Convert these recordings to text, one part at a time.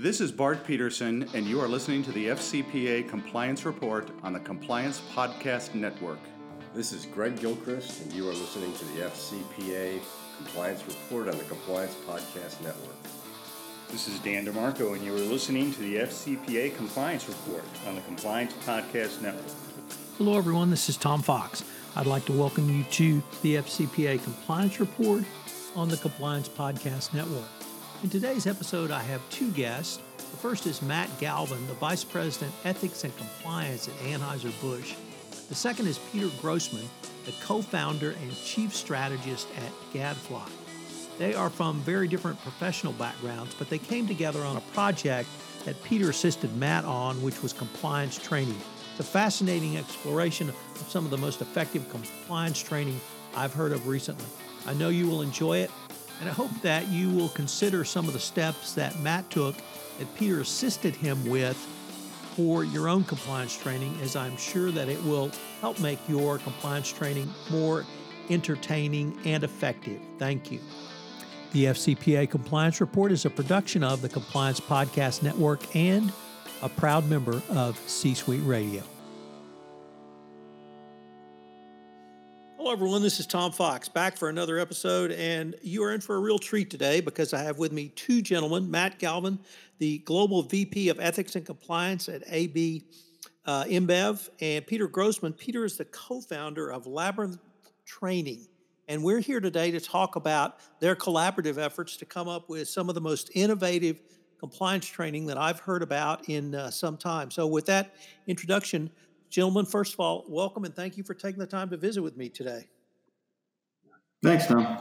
This is Bart Peterson, and you are listening to the FCPA Compliance Report on the Compliance Podcast Network. This is Greg Gilchrist, and you are listening to the FCPA Compliance Report on the Compliance Podcast Network. This is Dan DeMarco, and you are listening to the FCPA Compliance Report on the Compliance Podcast Network. Hello, everyone. This is Tom Fox. I'd like to welcome you to the FCPA Compliance Report on the Compliance Podcast Network. In today's episode, I have two guests. The first is Matt Galvin, the Vice President, Ethics and Compliance at Anheuser-Busch. The second is Peter Grossman, the co-founder and chief strategist at Gadfly. They are from very different professional backgrounds, but they came together on a project that Peter assisted Matt on, which was compliance training. It's a fascinating exploration of some of the most effective compliance training I've heard of recently. I know you will enjoy it, and I hope that you will consider some of the steps that Matt took that Peter assisted him with for your own compliance training, as I'm sure that it will help make your compliance training more entertaining and effective. Thank you. The FCPA Compliance Report is a production of the Compliance Podcast Network and a proud member of C Suite Radio. Hello, everyone. This is Tom Fox back for another episode, and you are in for a real treat today because I have with me two gentlemen Matt Galvin, the Global VP of Ethics and Compliance at AB uh, InBev, and Peter Grossman. Peter is the co founder of Labyrinth Training. And we're here today to talk about their collaborative efforts to come up with some of the most innovative compliance training that I've heard about in uh, some time. So, with that introduction, gentlemen, first of all, welcome and thank you for taking the time to visit with me today. Thanks, Tom.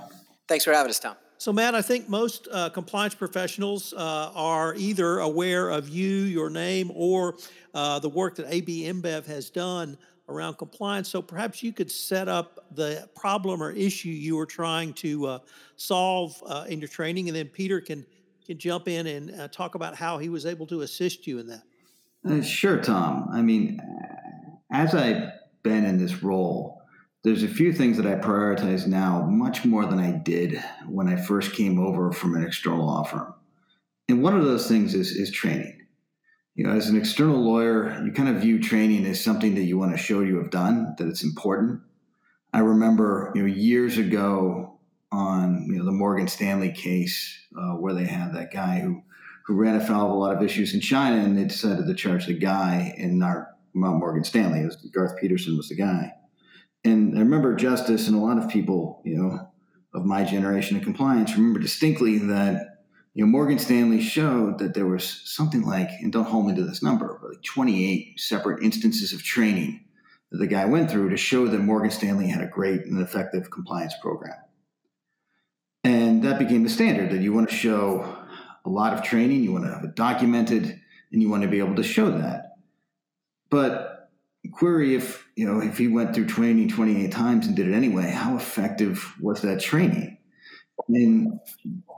Thanks for having us, Tom. So, Matt, I think most uh, compliance professionals uh, are either aware of you, your name, or uh, the work that AB InBev has done around compliance. So, perhaps you could set up the problem or issue you were trying to uh, solve uh, in your training, and then Peter can can jump in and uh, talk about how he was able to assist you in that. Uh, sure, Tom. I mean, as I've been in this role, there's a few things that I prioritize now much more than I did when I first came over from an external law firm. And one of those things is, is training. You know, as an external lawyer, you kind of view training as something that you want to show you have done, that it's important. I remember, you know, years ago, on you know the Morgan Stanley case uh, where they had that guy who who ran afoul of a lot of issues in China, and they decided to charge the guy in not Morgan Stanley. Was Garth Peterson was the guy, and I remember Justice and a lot of people, you know, of my generation of compliance remember distinctly that you know Morgan Stanley showed that there was something like, and don't hold me to this number, but like 28 separate instances of training that the guy went through to show that Morgan Stanley had a great and effective compliance program. And that became the standard that you want to show a lot of training, you want to have it documented, and you want to be able to show that. But query if, you know, if he went through training 28 times and did it anyway, how effective was that training? And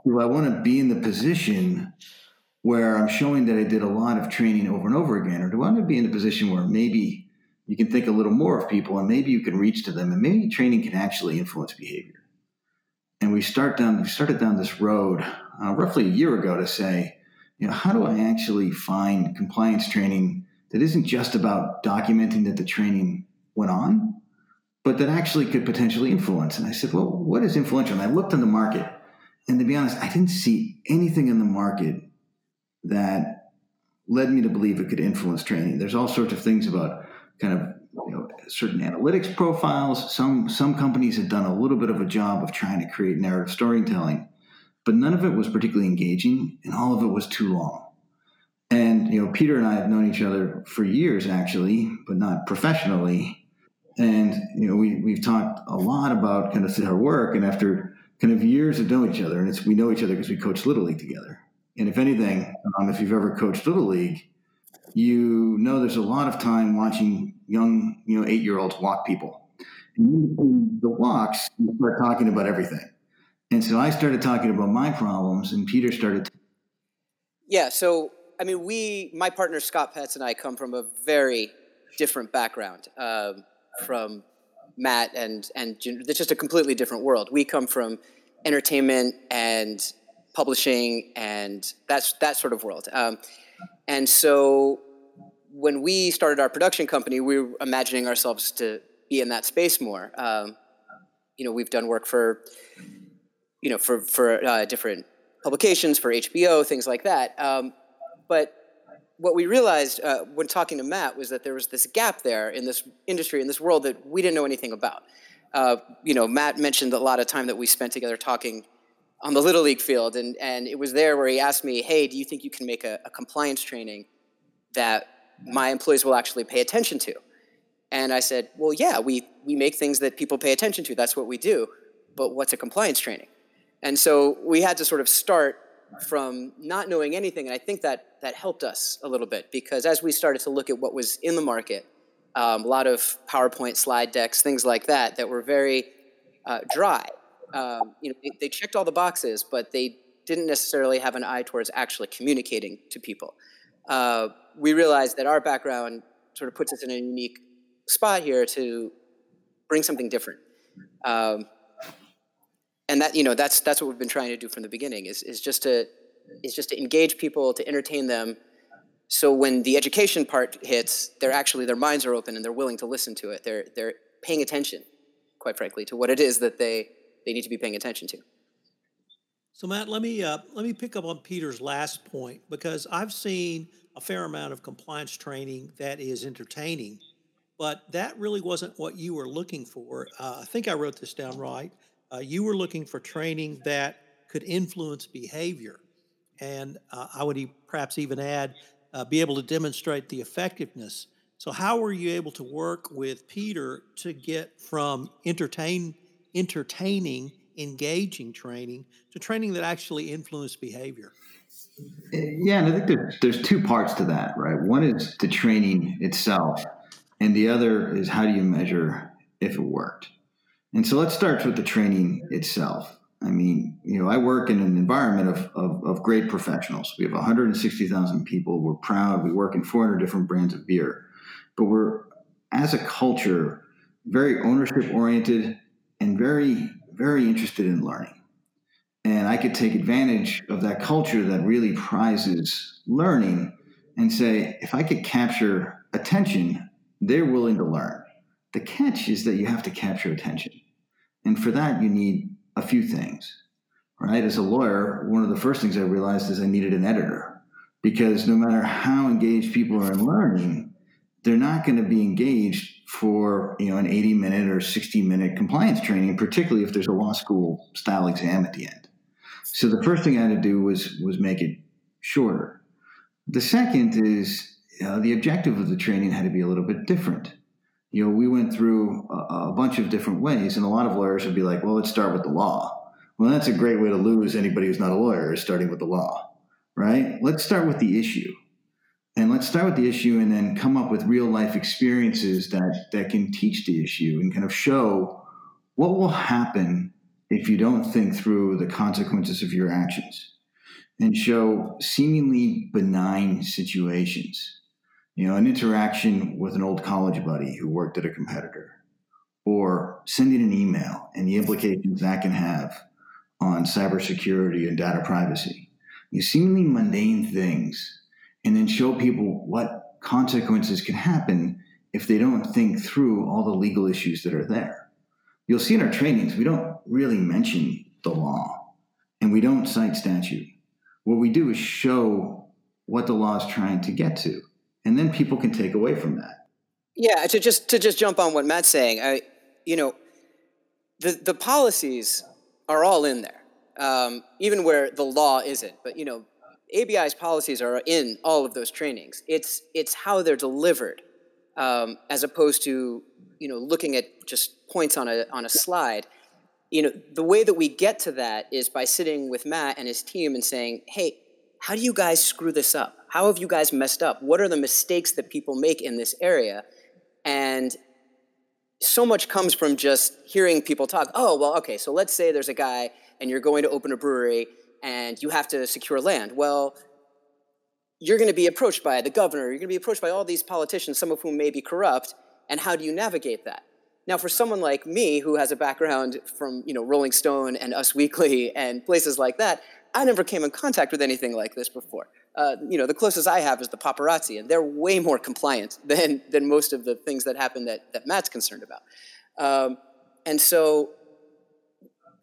do I want to be in the position where I'm showing that I did a lot of training over and over again? Or do I want to be in a position where maybe you can think a little more of people and maybe you can reach to them and maybe training can actually influence behavior? and we start down we started down this road uh, roughly a year ago to say you know how do i actually find compliance training that isn't just about documenting that the training went on but that actually could potentially influence and i said well what is influential and i looked in the market and to be honest i didn't see anything in the market that led me to believe it could influence training there's all sorts of things about kind of you know, certain analytics profiles. Some some companies had done a little bit of a job of trying to create narrative storytelling, but none of it was particularly engaging, and all of it was too long. And you know, Peter and I have known each other for years, actually, but not professionally. And you know, we we've talked a lot about kind of our work, and after kind of years of knowing each other, and it's we know each other because we coach little league together. And if anything, um, if you've ever coached little league, you know there's a lot of time watching young, you know, eight year olds walk people. And the walks, you start talking about everything. And so I started talking about my problems, and Peter started. yeah. So I mean, we, my partner Scott Petz and I, come from a very different background um, from Matt, and and it's just a completely different world. We come from entertainment and publishing and that's that sort of world. Um, and so when we started our production company, we were imagining ourselves to be in that space more. Um, you know, we've done work for, you know, for for uh, different publications, for HBO, things like that. Um, but what we realized uh, when talking to Matt was that there was this gap there in this industry, in this world that we didn't know anything about. Uh, you know, Matt mentioned a lot of time that we spent together talking on the Little League field, and, and it was there where he asked me, hey, do you think you can make a, a compliance training that my employees will actually pay attention to? And I said, well, yeah, we, we make things that people pay attention to. That's what we do. But what's a compliance training? And so we had to sort of start from not knowing anything. And I think that that helped us a little bit because as we started to look at what was in the market, um, a lot of PowerPoint slide decks, things like that, that were very uh, dry um, you know, they, they, checked all the boxes, but they didn't necessarily have an eye towards actually communicating to people. Uh, we realized that our background sort of puts us in a unique spot here to bring something different. Um, and that you know that's that's what we've been trying to do from the beginning is is just to is just to engage people to entertain them so when the education part hits they're actually their minds are open and they're willing to listen to it they're they're paying attention quite frankly to what it is that they they need to be paying attention to. So Matt, let me uh, let me pick up on Peter's last point because I've seen a fair amount of compliance training that is entertaining, but that really wasn't what you were looking for. Uh, I think I wrote this down right. Uh, you were looking for training that could influence behavior, and uh, I would perhaps even add uh, be able to demonstrate the effectiveness. So, how were you able to work with Peter to get from entertain entertaining, engaging training to training that actually influenced behavior? Yeah, and I think there's, there's two parts to that, right? One is the training itself, and the other is how do you measure if it worked. And so let's start with the training itself. I mean, you know, I work in an environment of, of, of great professionals. We have 160,000 people. We're proud. We work in 400 different brands of beer. But we're, as a culture, very ownership oriented, and very, very interested in learning. And I could take advantage of that culture that really prizes learning and say, if I could capture attention, they're willing to learn. The catch is that you have to capture attention. And for that, you need a few things, right? As a lawyer, one of the first things I realized is I needed an editor. Because no matter how engaged people are in learning, they're not going to be engaged for you know an 80 minute or 60 minute compliance training particularly if there's a law school style exam at the end. So the first thing i had to do was was make it shorter. The second is uh, the objective of the training had to be a little bit different you know we went through a, a bunch of different ways and a lot of lawyers would be like well let's start with the law. Well that's a great way to lose anybody who's not a lawyer is starting with the law right? Let's start with the issue. And let's start with the issue and then come up with real life experiences that that can teach the issue and kind of show what will happen if you don't think through the consequences of your actions and show seemingly benign situations you know an interaction with an old college buddy who worked at a competitor or sending an email and the implications that can have on cybersecurity and data privacy you seemingly mundane things and then show people what consequences can happen if they don't think through all the legal issues that are there. You'll see in our trainings, we don't really mention the law and we don't cite statute. What we do is show what the law is trying to get to, and then people can take away from that. Yeah, to just to just jump on what Matt's saying, I, you know, the the policies are all in there, um, even where the law isn't. But you know, ABI's policies are in all of those trainings. It's it's how they're delivered, um, as opposed to you know looking at just points on a on a slide. You know the way that we get to that is by sitting with Matt and his team and saying, "Hey, how do you guys screw this up? How have you guys messed up? What are the mistakes that people make in this area? And so much comes from just hearing people talk. Oh, well, okay, so let's say there's a guy and you're going to open a brewery and you have to secure land. Well, you're going to be approached by the governor, you're going to be approached by all these politicians, some of whom may be corrupt, and how do you navigate that? Now, for someone like me who has a background from you know Rolling Stone and Us Weekly and places like that, I never came in contact with anything like this before. Uh, you know, the closest I have is the paparazzi, and they're way more compliant than than most of the things that happen that that Matt's concerned about. Um, and so,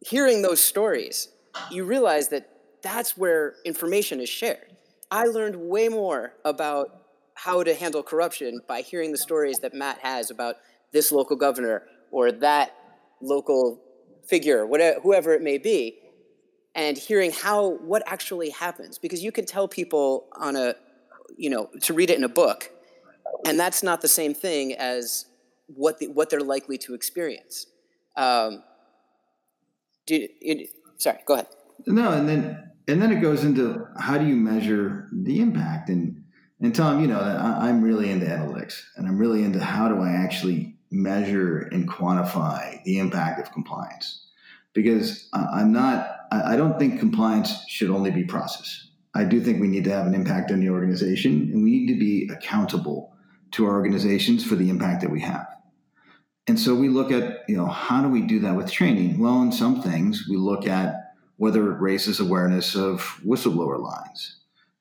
hearing those stories, you realize that that's where information is shared. I learned way more about how to handle corruption by hearing the stories that Matt has about this local governor or that local figure, whatever, whoever it may be, and hearing how what actually happens because you can tell people on a you know to read it in a book and that's not the same thing as what the, what they're likely to experience. Um, do, it, sorry go ahead. No and then and then it goes into how do you measure the impact? And and tom you know that i'm really into analytics and i'm really into how do i actually measure and quantify the impact of compliance because I'm not, I don't think compliance should only be process. I do think we need to have an impact on the organization and we need to be accountable to our organizations for the impact that we have. And so we look at, you know, how do we do that with training? Well, in some things, we look at whether it raises awareness of whistleblower lines.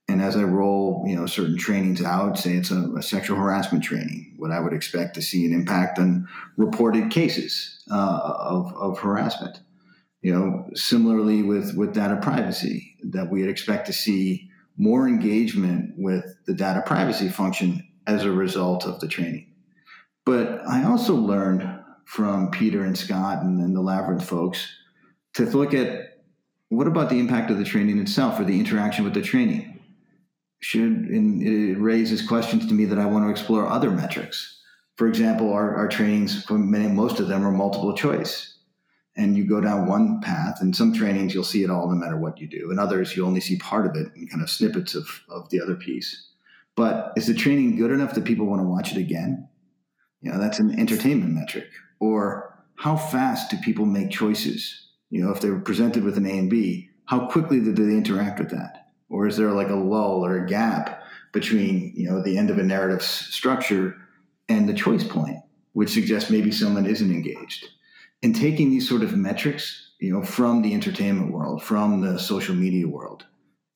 And as I roll, you know, certain trainings out, say it's a, a sexual harassment training, what I would expect to see an impact on reported cases uh, of, of harassment. You know, similarly with, with data privacy, that we'd expect to see more engagement with the data privacy function as a result of the training. But I also learned from Peter and Scott and, and the Labyrinth folks to look at what about the impact of the training itself or the interaction with the training? Should it raises questions to me that I want to explore other metrics. For example, our, our trainings, many, most of them are multiple choice and you go down one path and some trainings you'll see it all no matter what you do and others you only see part of it and kind of snippets of, of the other piece. But is the training good enough that people want to watch it again? You know that's an entertainment metric. Or how fast do people make choices? You know if they were presented with an a and b how quickly do they interact with that? Or is there like a lull or a gap between you know the end of a narrative structure and the choice point which suggests maybe someone isn't engaged and taking these sort of metrics, you know, from the entertainment world, from the social media world,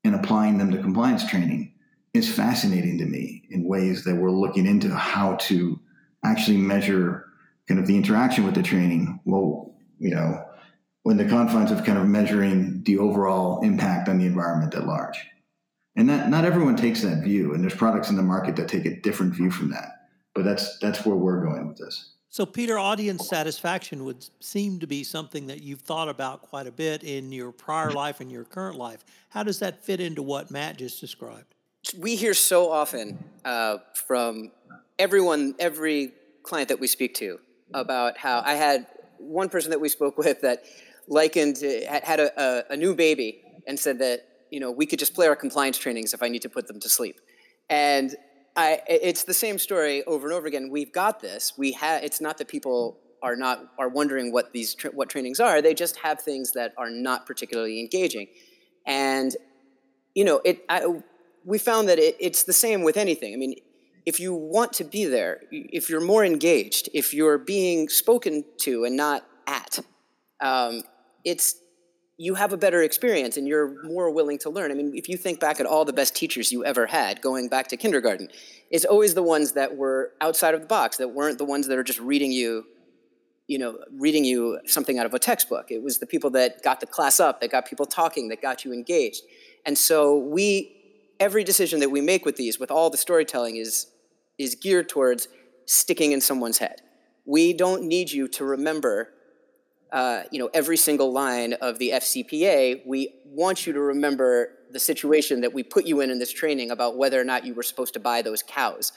and applying them to compliance training is fascinating to me in ways that we're looking into how to actually measure kind of the interaction with the training. Well, you know, when the confines of kind of measuring the overall impact on the environment at large. And that not everyone takes that view, and there's products in the market that take a different view from that. But that's that's where we're going with this. So, Peter, audience satisfaction would seem to be something that you've thought about quite a bit in your prior life and your current life. How does that fit into what Matt just described? We hear so often uh, from everyone, every client that we speak to, about how I had one person that we spoke with that likened had a, a, a new baby and said that you know we could just play our compliance trainings if I need to put them to sleep, and I, it's the same story over and over again. We've got this. We have. It's not that people are not are wondering what these tra- what trainings are. They just have things that are not particularly engaging, and you know, it. I, we found that it, it's the same with anything. I mean, if you want to be there, if you're more engaged, if you're being spoken to and not at, um, it's you have a better experience and you're more willing to learn. I mean, if you think back at all the best teachers you ever had, going back to kindergarten, it's always the ones that were outside of the box, that weren't the ones that are just reading you, you know, reading you something out of a textbook. It was the people that got the class up, that got people talking, that got you engaged. And so we, every decision that we make with these, with all the storytelling, is is geared towards sticking in someone's head. We don't need you to remember uh, you know, every single line of the FCPA, we want you to remember the situation that we put you in in this training about whether or not you were supposed to buy those cows.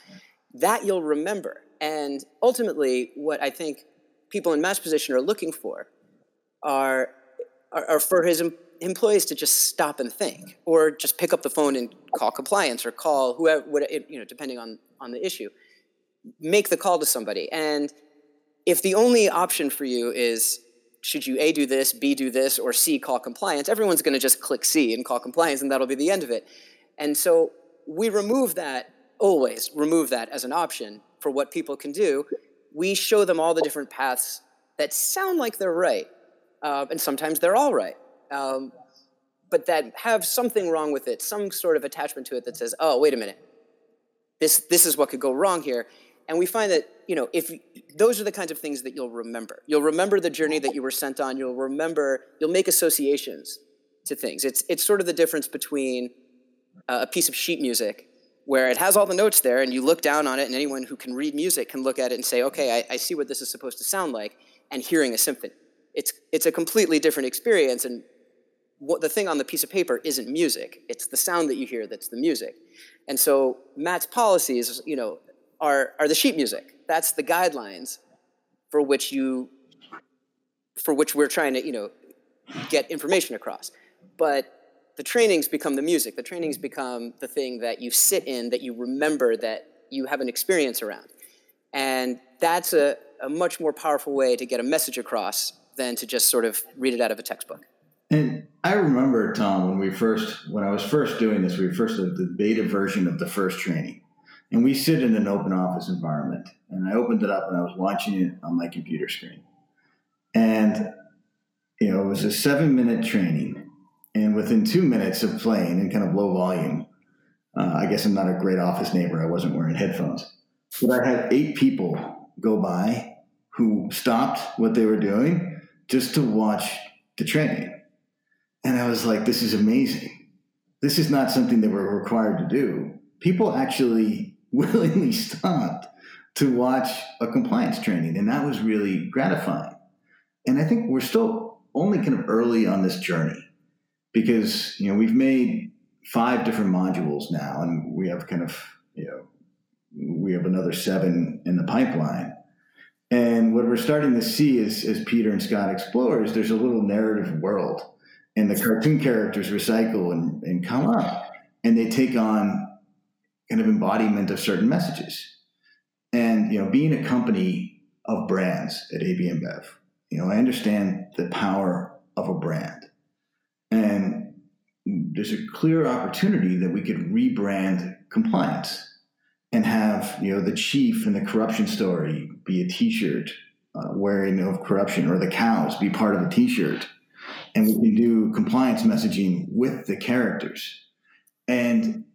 That you'll remember. And ultimately, what I think people in Matt's position are looking for are, are, are for his employees to just stop and think, or just pick up the phone and call compliance, or call whoever, you know, depending on on the issue. Make the call to somebody, and if the only option for you is should you A do this, B do this, or C call compliance, everyone's going to just click C and call compliance, and that'll be the end of it. And so we remove that always remove that as an option for what people can do. We show them all the different paths that sound like they're right, uh, and sometimes they're all right, um, but that have something wrong with it, some sort of attachment to it that says, "Oh, wait a minute, this this is what could go wrong here." And we find that you know if those are the kinds of things that you'll remember. You'll remember the journey that you were sent on. You'll remember. You'll make associations to things. It's it's sort of the difference between uh, a piece of sheet music where it has all the notes there and you look down on it and anyone who can read music can look at it and say okay I, I, see what this is supposed to sound like and hearing a symphony it's, it's a completely different experience and what the thing on the piece of paper isn't music it's the sound that you hear that's the music and so matt's policy is you know are, are the sheet music that's the guidelines for which you for which we're trying to you know get information across but the trainings become the music. The trainings become the thing that you sit in, that you remember, that you have an experience around. And that's a, a much more powerful way to get a message across than to just sort of read it out of a textbook. And I remember, Tom, when we first, when I was first doing this, we were first did the beta version of the first training. And we sit in an open office environment. And I opened it up and I was watching it on my computer screen. And, you know, it was a seven minute training and within two minutes of playing in kind of low volume, uh, I guess I'm not a great office neighbor. I wasn't wearing headphones. But I had eight people go by who stopped what they were doing just to watch the training. And I was like, this is amazing. This is not something that we're required to do. People actually willingly stopped to watch a compliance training. And that was really gratifying. And I think we're still only kind of early on this journey because you know we've made five different modules now, and we have kind of you know we have another seven in the pipeline. And what we're starting to see is, as Peter and Scott explore, is there's a little narrative world, and the cartoon characters recycle and, and come up, and they take on kind of embodiment of certain messages. And you know, being a company of brands at AB InBev, you know, I understand the power of a brand. And there's a clear opportunity that we could rebrand compliance and have you know the chief and the corruption story be a T-shirt uh, wearing of corruption, or the cows be part of a T-shirt, and we can do compliance messaging with the characters. And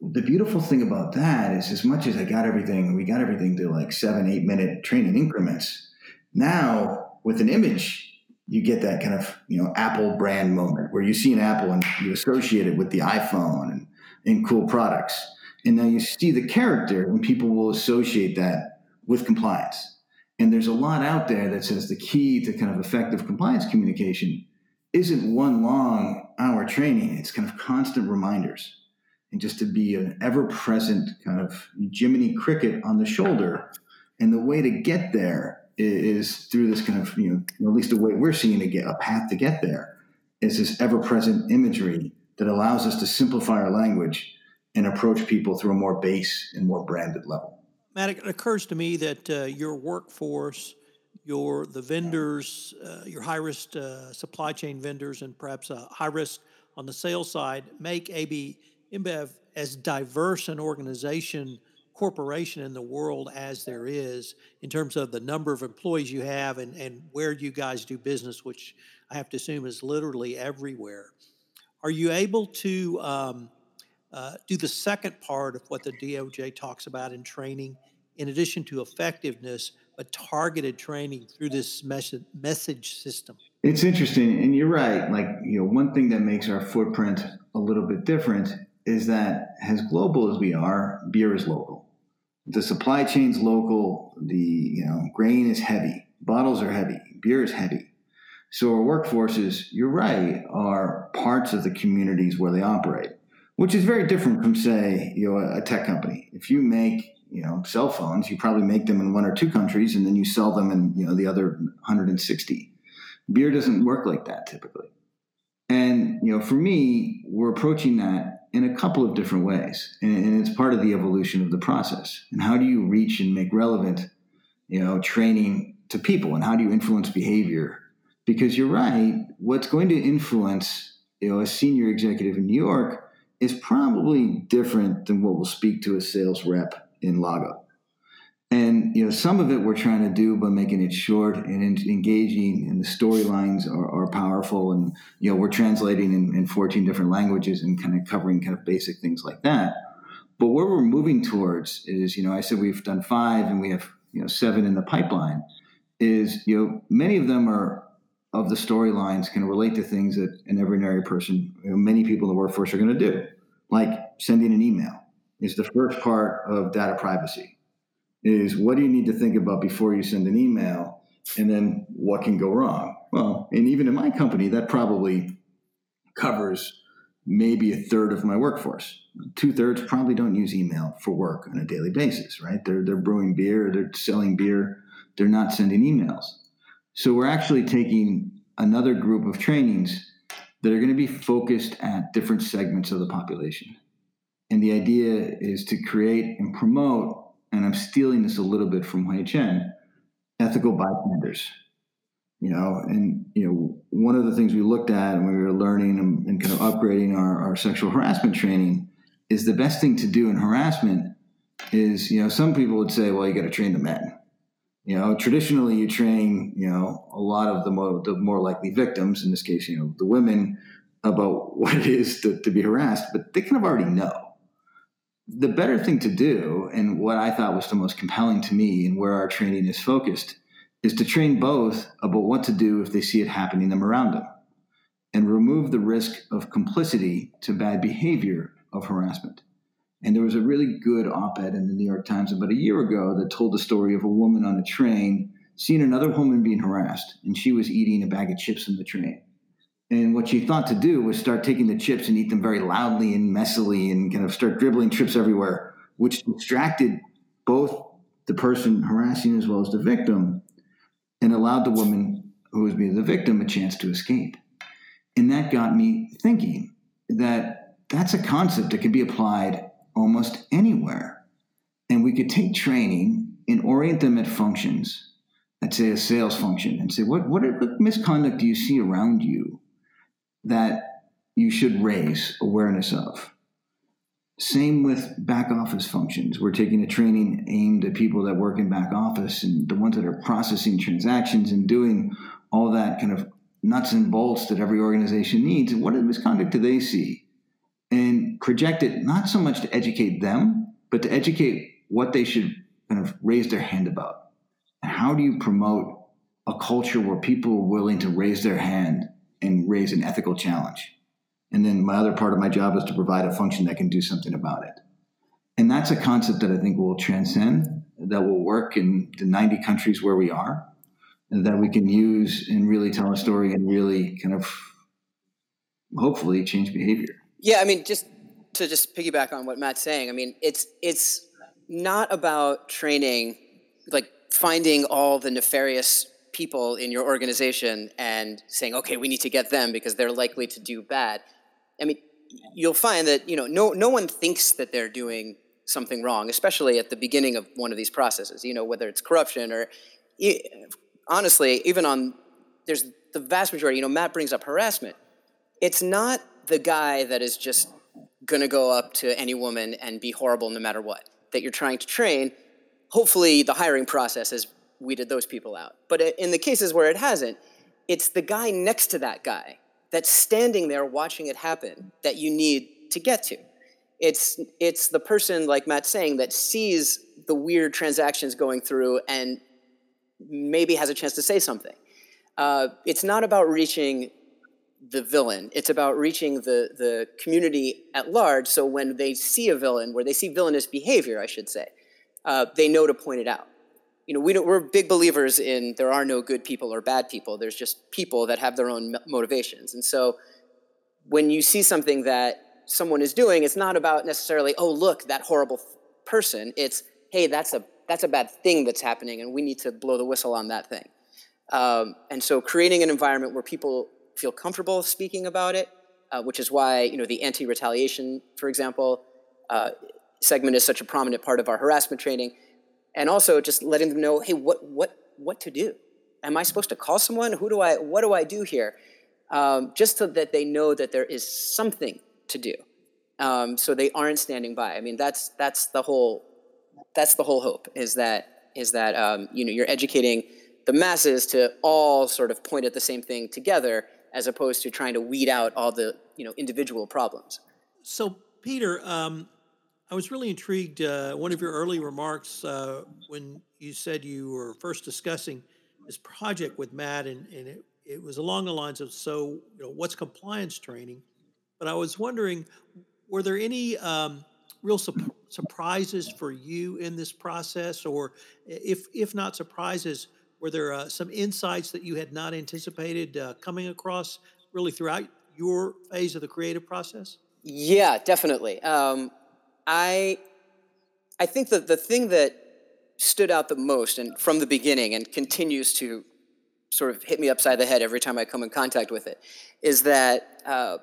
the beautiful thing about that is, as much as I got everything, we got everything to like seven, eight minute training increments. Now with an image you get that kind of you know Apple brand moment where you see an Apple and you associate it with the iPhone and, and cool products, and now you see the character and people will associate that with compliance. And there's a lot out there that says the key to kind of effective compliance communication isn't one long hour training; it's kind of constant reminders, and just to be an ever-present kind of Jiminy Cricket on the shoulder. And the way to get there is through this kind of you know at least the way we're seeing it, a path to get there is this ever-present imagery that allows us to simplify our language and approach people through a more base and more branded level. Matt, it occurs to me that uh, your workforce, your the vendors, uh, your high risk uh, supply chain vendors, and perhaps a high risk on the sales side make AB InBev as diverse an organization corporation in the world as there is in terms of the number of employees you have and, and where you guys do business, which I have to assume is literally everywhere. Are you able to um, uh, do the second part of what the DOJ talks about in training, in addition to effectiveness, but targeted training through this mes- message system? It's interesting, and you're right. Like, you know, one thing that makes our footprint a little bit different is that as global as we are, beer is local the supply chain's local. The you know grain is heavy, bottles are heavy, beer is heavy. So our workforces, you're right, are parts of the communities where they operate, which is very different from say you know a tech company. If you make you know cell phones, you probably make them in one or two countries, and then you sell them in you know the other 160. Beer doesn't work like that typically. And you know, for me, we're approaching that in a couple of different ways, and, it's part of the evolution of the process. And how do you reach and make relevant, you know, training to people, and how do you influence behavior? Because you're right, what's going to influence, you know, a senior executive in New York is probably different than what will speak to a sales rep in Lago. And you know, some of it we're trying to do by making it short and engaging, and the storylines are, are, powerful. And you know, we're translating in, in 14 different languages and kind of covering kind of basic things like that. But where we're moving towards is, you know, I said we've done five and we have you know seven in the pipeline. Is you know, many of them are of the storylines can relate to things that an ordinary person, you know, many people in the workforce are going to do, like sending an email is the first part of data privacy is what do you need to think about before you send an email? And then what can go wrong? Well and even in my company that probably covers maybe a third of my workforce. Two thirds probably don't use email for work on a daily basis right? They're, they're brewing beer they're selling beer they're not sending emails. So we're actually taking another group of trainings that are going to be focused at different segments of the population. And the idea is to create and promote and I'm stealing this a little bit from Hui Chen, ethical bystanders. You know, and you know, one of the things we looked at when we were learning and, and kind of upgrading our, our sexual harassment training is the best thing to do in harassment is, you know, some people would say, well, you got to train the men. You know, traditionally you train, you know, a lot of the more, the more likely victims, in this case, you know, the women, about what it is to, to be harassed, but they kind of already know the better thing to do, and what I thought was the most compelling to me, and where our training is focused, is to train both about what to do if they see it happening them around them, and remove the risk of complicity to bad behavior of harassment. And there was a really good op ed in the New York Times about a year ago that told the story of a woman on a train seeing another woman being harassed, and she was eating a bag of chips in the train. And what she thought to do was start taking the chips and eat them very loudly and messily and kind of start dribbling chips everywhere, which distracted both the person harassing as well as the victim and allowed the woman who was being the victim a chance to escape. And that got me thinking that that's a concept that could be applied almost anywhere. And we could take training and orient them at functions, let's say a sales function, and say, what, what, what misconduct do you see around you? That you should raise awareness of. Same with back office functions. We're taking a training aimed at people that work in back office and the ones that are processing transactions and doing all that kind of nuts and bolts that every organization needs. What misconduct do they see? And project it not so much to educate them, but to educate what they should kind of raise their hand about. And how do you promote a culture where people are willing to raise their hand and raise an ethical challenge. And then my other part of my job is to provide a function that can do something about it. And that's a concept that I think will transcend, that will work in the 90 countries where we are, and that we can use and really tell a story and really kind of hopefully change behavior. Yeah, I mean, just to just piggyback on what Matt's saying, I mean, it's it's not about training, like finding all the nefarious people in your organization and saying, okay, we need to get them because they're likely to do bad. I mean, you'll find that you know no no one thinks that they're doing something wrong, especially at the beginning of one of these processes. You know, whether it's corruption or honestly, even on there's the vast majority. You know, Matt brings up harassment. It's not the guy that is just going to go up to any woman and be horrible no matter what that you're trying to train. Hopefully, the hiring process is weeded those people out. But in the cases where it hasn't, it's the guy next to that guy that's standing there watching it happen that you need to get to. It's, it's the person, like Matt's saying, that sees the weird transactions going through and maybe has a chance to say something. Uh, it's not about reaching the villain. It's about reaching the, the community at large. So when they see a villain, where they see villainous behavior, I should say, uh, they know to point it out you know, we we're big believers in there are no good people or bad people. There's just people that have their own motivations. And so when you see something that someone is doing, it's not about necessarily, oh, look, that horrible person. It's, hey, that's a, that's a bad thing that's happening, and we need to blow the whistle on that thing. Um, and so creating an environment where people feel comfortable speaking about it, uh, which is why you know the anti-retaliation, for example, uh, segment is such a prominent part of our harassment training, and also just letting them know, hey, what what what to do? Am I supposed to call someone? Who do I? What do I do here? Um, just so that they know that there is something to do, um, so they aren't standing by. I mean, that's that's the whole that's the whole hope is that is that um, you know you're educating the masses to all sort of point at the same thing together, as opposed to trying to weed out all the you know individual problems. So, Peter, um, I was really intrigued. Uh, one of your early remarks uh, when you said you were first discussing this project with Matt, and, and it, it was along the lines of so, you know, what's compliance training? But I was wondering, were there any um, real su- surprises for you in this process, or if if not surprises, were there uh, some insights that you had not anticipated uh, coming across really throughout your phase of the creative process? Yeah, definitely. Um, I I think that the thing that stood out the most, and from the beginning, and continues to sort of hit me upside the head every time I come in contact with it, is that uh,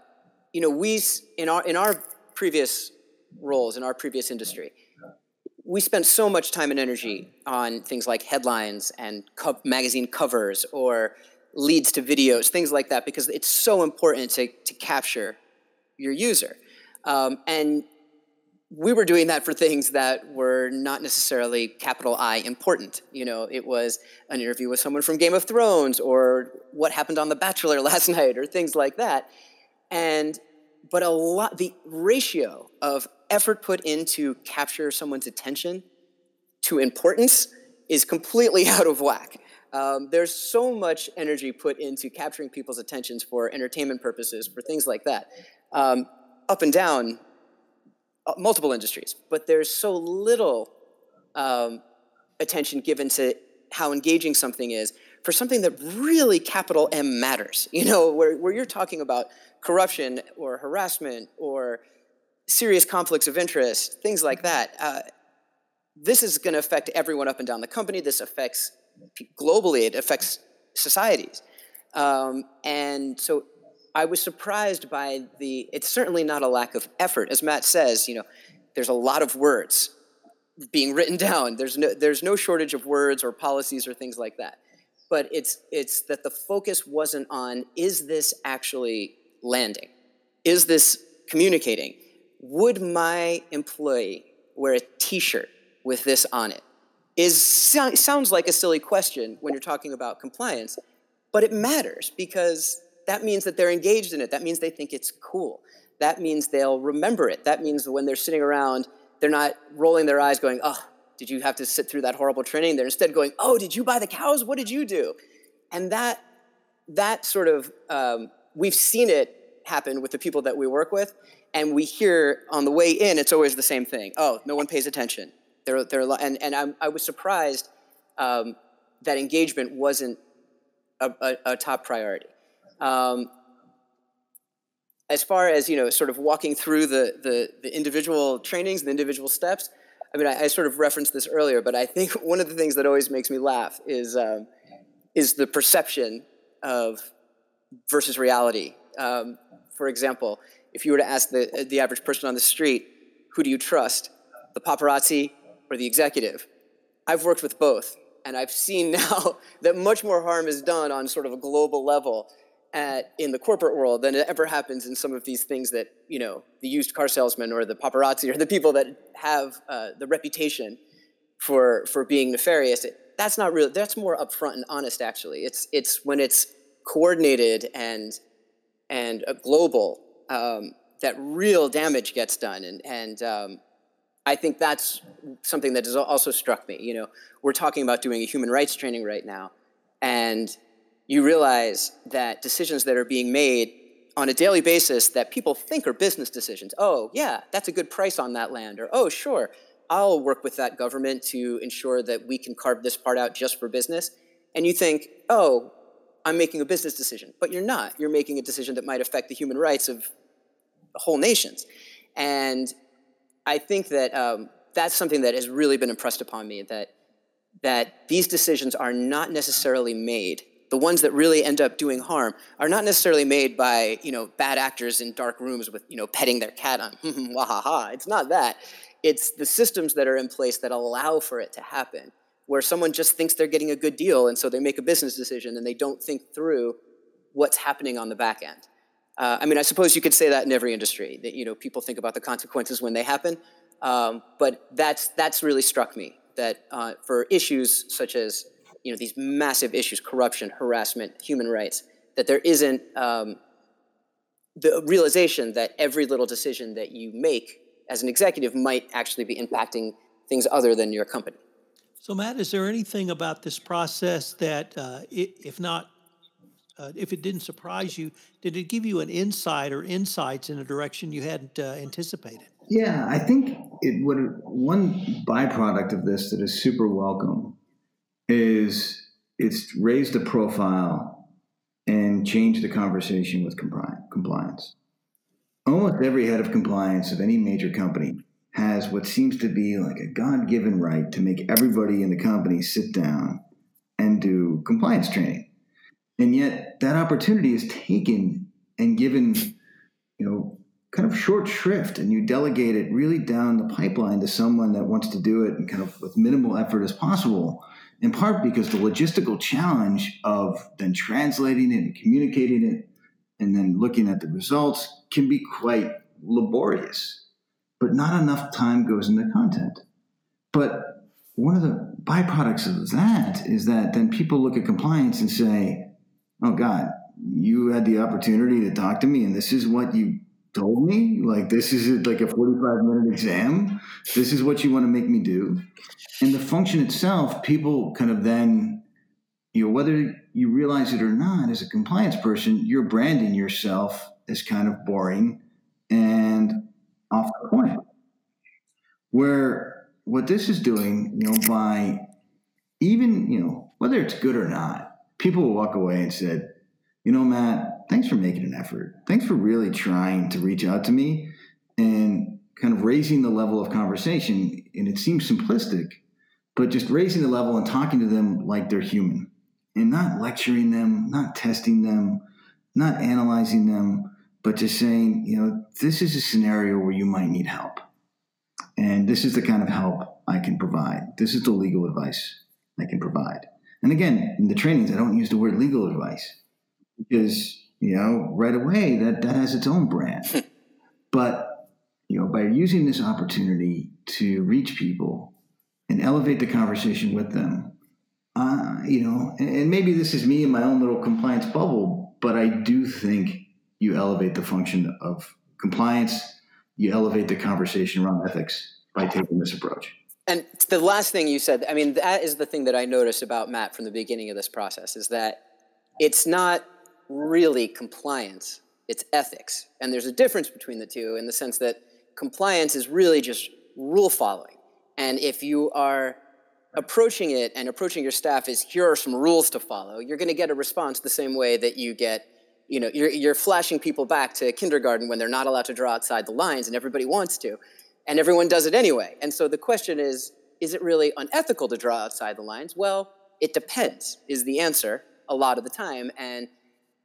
you know we in our in our previous roles in our previous industry, we spent so much time and energy on things like headlines and co- magazine covers or leads to videos, things like that, because it's so important to, to capture your user. Um, and we were doing that for things that were not necessarily capital I important. You know, it was an interview with someone from Game of Thrones or what happened on The Bachelor last night or things like that. And but a lot the ratio of effort put into capture someone's attention to importance is completely out of whack. Um, there's so much energy put into capturing people's attentions for entertainment purposes, for things like that, um, up and down multiple industries. But there's so little um, attention given to how engaging something is for something that really capital M matters. You know, where, where you're talking about corruption or harassment or serious conflicts of interest, things like that. Uh, this is going to affect everyone up and down the company. This affects globally. It affects societies, um, and so I was surprised by the. It's certainly not a lack of effort, as Matt says. You know, there's a lot of words being written down. There's no there's no shortage of words or policies or things like that. But it's it's that the focus wasn't on is this actually landing? Is this communicating? would my employee wear a t-shirt with this on it is sounds like a silly question when you're talking about compliance but it matters because that means that they're engaged in it that means they think it's cool that means they'll remember it that means when they're sitting around they're not rolling their eyes going oh did you have to sit through that horrible training they're instead going oh did you buy the cows what did you do and that that sort of um, we've seen it happen with the people that we work with and we hear on the way in, it's always the same thing. Oh, no one pays attention. They're, they're, and and I'm, i was surprised um, that engagement wasn't a, a, a top priority. Um, as far as you know, sort of walking through the, the, the individual trainings, the individual steps. I mean, I, I, sort of referenced this earlier, but I think one of the things that always makes me laugh is um, is the perception of versus reality. Um, for example, if you were to ask the, the average person on the street, who do you trust, the paparazzi or the executive? I've worked with both, and I've seen now that much more harm is done on sort of a global level at, in the corporate world than it ever happens in some of these things that, you know, the used car salesman or the paparazzi or the people that have uh, the reputation for, for being nefarious. It, that's not real, that's more upfront and honest, actually. It's, it's when it's coordinated and, and global um, that real damage gets done. And, and um, I think that's something that has also struck me. You know, we're talking about doing a human rights training right now, and you realize that decisions that are being made on a daily basis that people think are business decisions. Oh, yeah, that's a good price on that land. Or, oh, sure, I'll work with that government to ensure that we can carve this part out just for business. And you think, oh, I'm making a business decision. But you're not. You're making a decision that might affect the human rights of whole nations. And I think that um, that's something that has really been impressed upon me that, that these decisions are not necessarily made the ones that really end up doing harm are not necessarily made by you know bad actors in dark rooms with you know petting their cat on wahaha. It's not that. It's the systems that are in place that allow for it to happen where someone just thinks they're getting a good deal and so they make a business decision and they don't think through what's happening on the back end. Uh, i mean i suppose you could say that in every industry that you know people think about the consequences when they happen. Um, but that's that's really struck me that uh, for issues such as you know these massive issues corruption harassment human rights that there isn't um, the realization that every little decision that you make as an executive might actually be impacting things other than your company. So matt is there anything about this process that uh, if not uh, if it didn't surprise you did it give you an insight or insights in a direction you hadn't uh, anticipated? Yeah i think it would one byproduct of this that is super welcome is it's raised the profile and changed the conversation with compliance. Almost every head of compliance of any major company has what seems to be like a God given right to make everybody in the company sit down and do compliance training. And yet that opportunity is taken and given, you know, kind of short shrift and you delegate it really down the pipeline to someone that wants to do it and kind of with minimal effort as possible in part because the logistical challenge of then translating it and communicating it and then looking at the results can be quite laborious. But not enough time goes into content. But one of the byproducts of that is that then people look at compliance and say, oh, God, you had the opportunity to talk to me, and this is what you told me like this is like a 45 minute exam. This is what you want to make me do. And the function itself people kind of then you know whether you realize it or not as a compliance person you're branding yourself as kind of boring and off the point. Where what this is doing you know by even you know whether it's good or not people will walk away and said you know matt thanks for making an effort. Thanks for really trying to reach out to me and kind of raising the level of conversation. And it seems simplistic, but just raising the level and talking to them like they're human and not lecturing them, not testing them, not analyzing them, but just saying, you know, this is a scenario where you might need help. And this is the kind of help I can provide. This is the legal advice I can provide. And again, in the trainings, I don't use the word legal advice because you know, right away that that has its own brand. but you know, by using this opportunity to reach people and elevate the conversation with them, uh, you know, and, and maybe this is me in my own little compliance bubble, but I do think you elevate the function of compliance. You elevate the conversation around ethics by taking this approach. And the last thing you said, I mean, that is the thing that I noticed about Matt from the beginning of this process is that it's not really compliance, it's ethics. And there's a difference between the two in the sense that compliance is really just rule following. And if you are approaching it and approaching your staff is here are some rules to follow, you're going to get a response the same way that you get, you know, you're, you're flashing people back to kindergarten when they're not allowed to draw outside the lines and everybody wants to. And everyone does it anyway. And so the question is, is it really unethical to draw outside the lines? Well, it depends, is the answer a lot of the time. And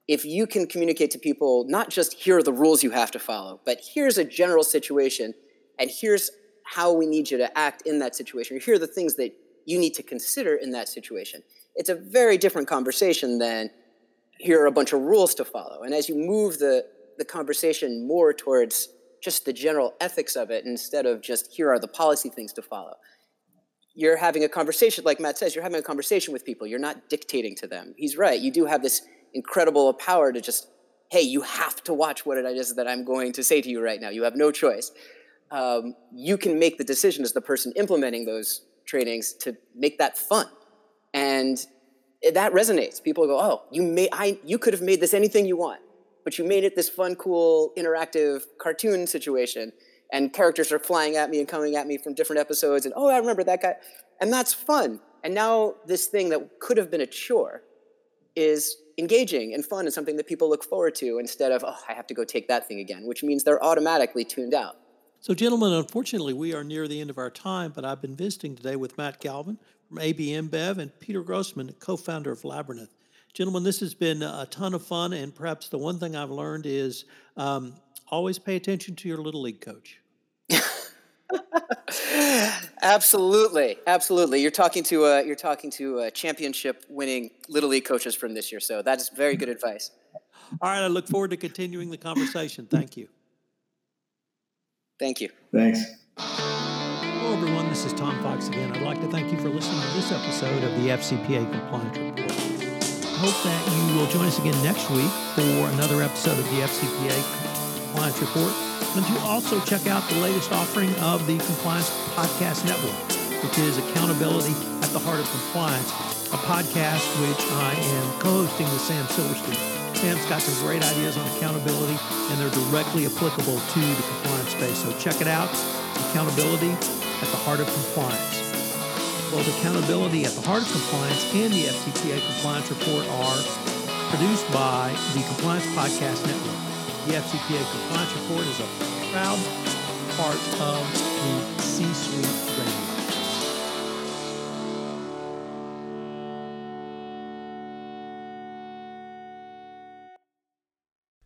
if you can communicate to people not just here are the rules you have to follow, but here's a general situation, and here's how we need you to act in that situation, or here are the things that you need to consider in that situation. It's a very different conversation than here are a bunch of rules to follow. And as you move the, the conversation more towards just the general ethics of it instead of just here are the policy things to follow, you're having a conversation, like Matt says, you're having a conversation with people. You're not dictating to them. He's right. You do have this incredible power to just, hey, you have to watch what it is that I'm going to say to you right now. You have no choice. Um, you can make the decision as the person implementing those trainings to make that fun. And that resonates. People go, oh, you, made, I, you could have made this anything you want, but you made it this fun, cool, interactive cartoon situation. And characters are flying at me and coming at me from different episodes. And oh, I remember that guy. And that's fun. And now this thing that could have been a chore is engaging and fun and something that people look forward to instead of, oh, I have to go take that thing again, which means they're automatically tuned out. So, gentlemen, unfortunately, we are near the end of our time, but I've been visiting today with Matt Galvin from AB InBev and Peter Grossman, co founder of Labyrinth. Gentlemen, this has been a ton of fun, and perhaps the one thing I've learned is um, always pay attention to your little league coach. absolutely, absolutely. You're talking to uh, you're talking to uh, championship winning little league coaches from this year, so that's very good advice. All right, I look forward to continuing the conversation. Thank you. Thank you. Thanks. Hello, everyone. This is Tom Fox again. I'd like to thank you for listening to this episode of the FCPA Compliance Report. I hope that you will join us again next week for another episode of the FCPA Compliance Report. And you also check out the latest offering of the Compliance Podcast Network, which is Accountability at the Heart of Compliance, a podcast which I am co hosting with Sam Silverstein. Sam's got some great ideas on accountability, and they're directly applicable to the compliance space. So check it out Accountability at the Heart of Compliance. Both Accountability at the Heart of Compliance and the FCPA Compliance Report are produced by the Compliance Podcast Network. The FCPA Compliance Report is a proud part of the C Suite Radio.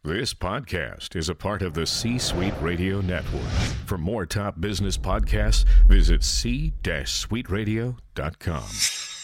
This podcast is a part of the C Suite Radio Network. For more top business podcasts, visit c-suiteradio.com.